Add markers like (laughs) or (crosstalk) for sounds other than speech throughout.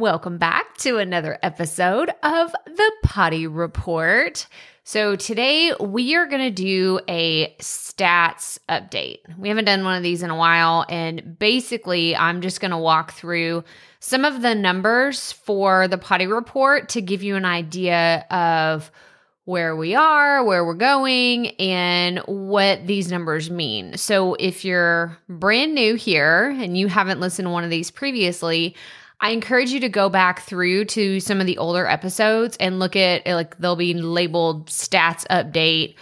Welcome back to another episode of the Poddy Report. So, today we are going to do a stats update. We haven't done one of these in a while, and basically, I'm just going to walk through some of the numbers for the Poddy Report to give you an idea of where we are, where we're going, and what these numbers mean. So, if you're brand new here and you haven't listened to one of these previously, I encourage you to go back through to some of the older episodes and look at like they'll be labeled stats update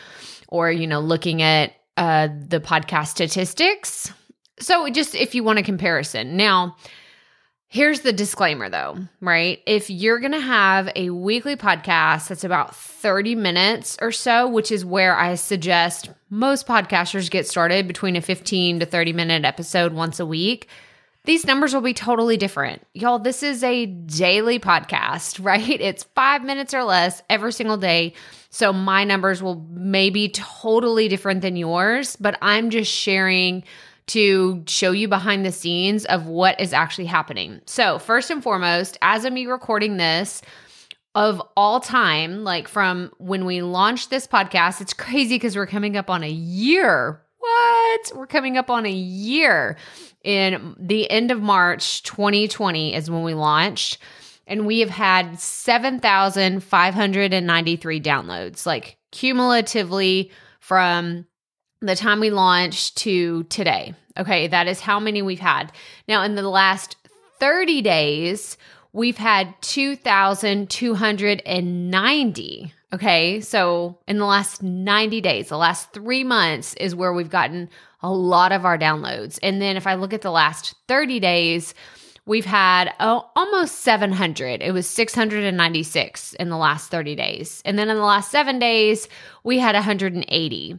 or you know looking at uh, the podcast statistics. So just if you want a comparison. Now, here's the disclaimer though, right? If you're going to have a weekly podcast that's about 30 minutes or so, which is where I suggest most podcasters get started between a 15 to 30 minute episode once a week these numbers will be totally different. Y'all, this is a daily podcast, (laughs) right? It's five minutes or less every single day. So my numbers will maybe totally different than yours, but I'm just sharing to show you behind the scenes of what is actually happening. So, first and foremost, as me recording this, of all time, like from when we launched this podcast, it's crazy because we're coming up on a year. What? We're coming up on a year in the end of March 2020 is when we launched. And we have had 7,593 downloads, like cumulatively from the time we launched to today. Okay, that is how many we've had. Now, in the last 30 days, we've had 2,290. Okay, so in the last 90 days, the last three months is where we've gotten a lot of our downloads. And then if I look at the last 30 days, we've had oh, almost 700. It was 696 in the last 30 days. And then in the last seven days, we had 180.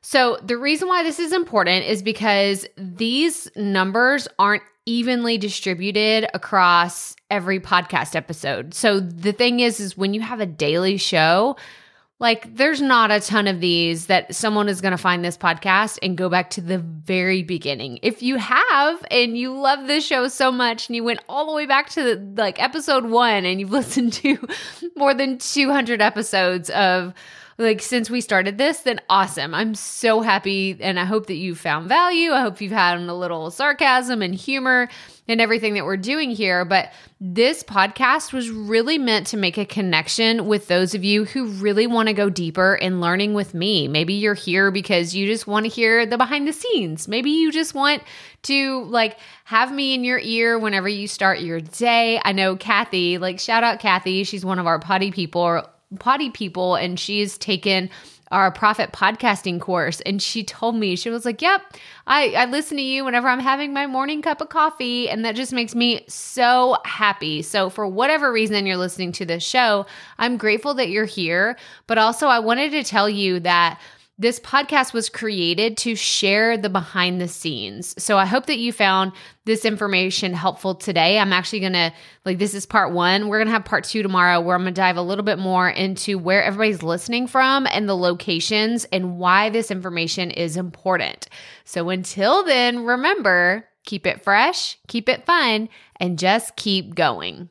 So the reason why this is important is because these numbers aren't evenly distributed across every podcast episode. So the thing is is when you have a daily show, like, there's not a ton of these that someone is going to find this podcast and go back to the very beginning. If you have and you love this show so much and you went all the way back to the, like episode one and you've (laughs) listened to more than 200 episodes of like since we started this, then awesome. I'm so happy and I hope that you found value. I hope you've had a little sarcasm and humor and everything that we're doing here. But this podcast was really meant to make a connection with those of you who really want to go deeper in learning with me. Maybe you're here because you just want to hear the behind the scenes. Maybe you just want to like have me in your ear whenever you start your day. I know Kathy, like shout out Kathy, she's one of our poddy people poddy people and she's taken our profit podcasting course and she told me she was like yep I, I listen to you whenever i'm having my morning cup of coffee and that just makes me so happy. So for whatever reason you're listening to this show i'm grateful that you're here but also i wanted to tell you that this podcast was created to share the behind the scenes. So I hope that you found this information helpful today. I'm actually going to, like, this is part one. We're going to have part two tomorrow where I'm going to dive a little bit more into where everybody's listening from and the locations and why this information is important. So until then, remember keep it fresh, keep it fun, and just keep going.